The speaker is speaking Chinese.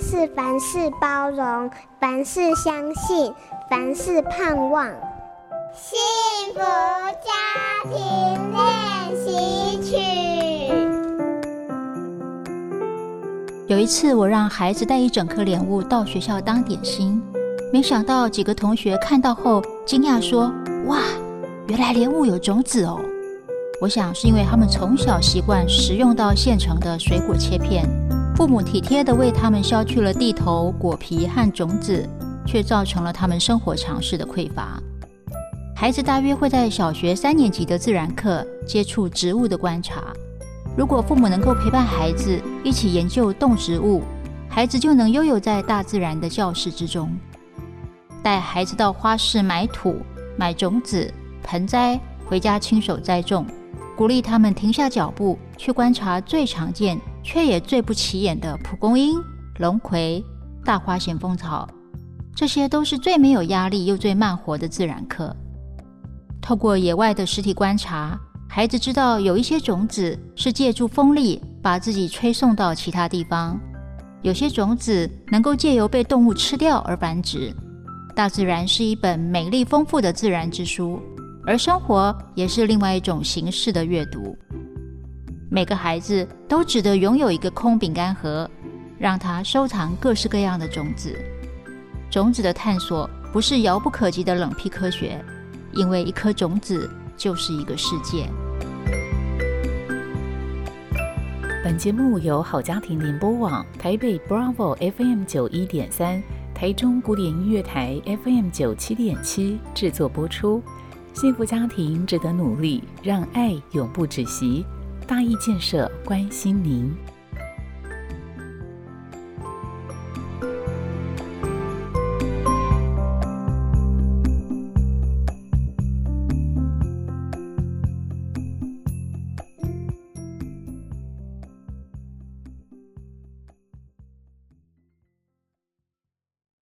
是凡事包容，凡事相信，凡事盼望。幸福家庭练习曲。有一次，我让孩子带一整颗莲雾到学校当点心，没想到几个同学看到后惊讶说：“哇，原来莲雾有种子哦！”我想是因为他们从小习惯食用到现成的水果切片。父母体贴地为他们削去了蒂头、果皮和种子，却造成了他们生活常识的匮乏。孩子大约会在小学三年级的自然课接触植物的观察。如果父母能够陪伴孩子一起研究动植物，孩子就能拥有在大自然的教室之中。带孩子到花市买土、买种子、盆栽，回家亲手栽种，鼓励他们停下脚步去观察最常见。却也最不起眼的蒲公英、龙葵、大花咸丰草，这些都是最没有压力又最慢活的自然课。透过野外的实体观察，孩子知道有一些种子是借助风力把自己吹送到其他地方，有些种子能够借由被动物吃掉而繁殖。大自然是一本美丽丰富的自然之书，而生活也是另外一种形式的阅读。每个孩子都值得拥有一个空饼干盒，让他收藏各式各样的种子。种子的探索不是遥不可及的冷僻科学，因为一颗种子就是一个世界。本节目由好家庭联播网、台北 Bravo FM 九一点三、台中古典音乐台 FM 九七点七制作播出。幸福家庭值得努力，让爱永不止息。大义建设关心您。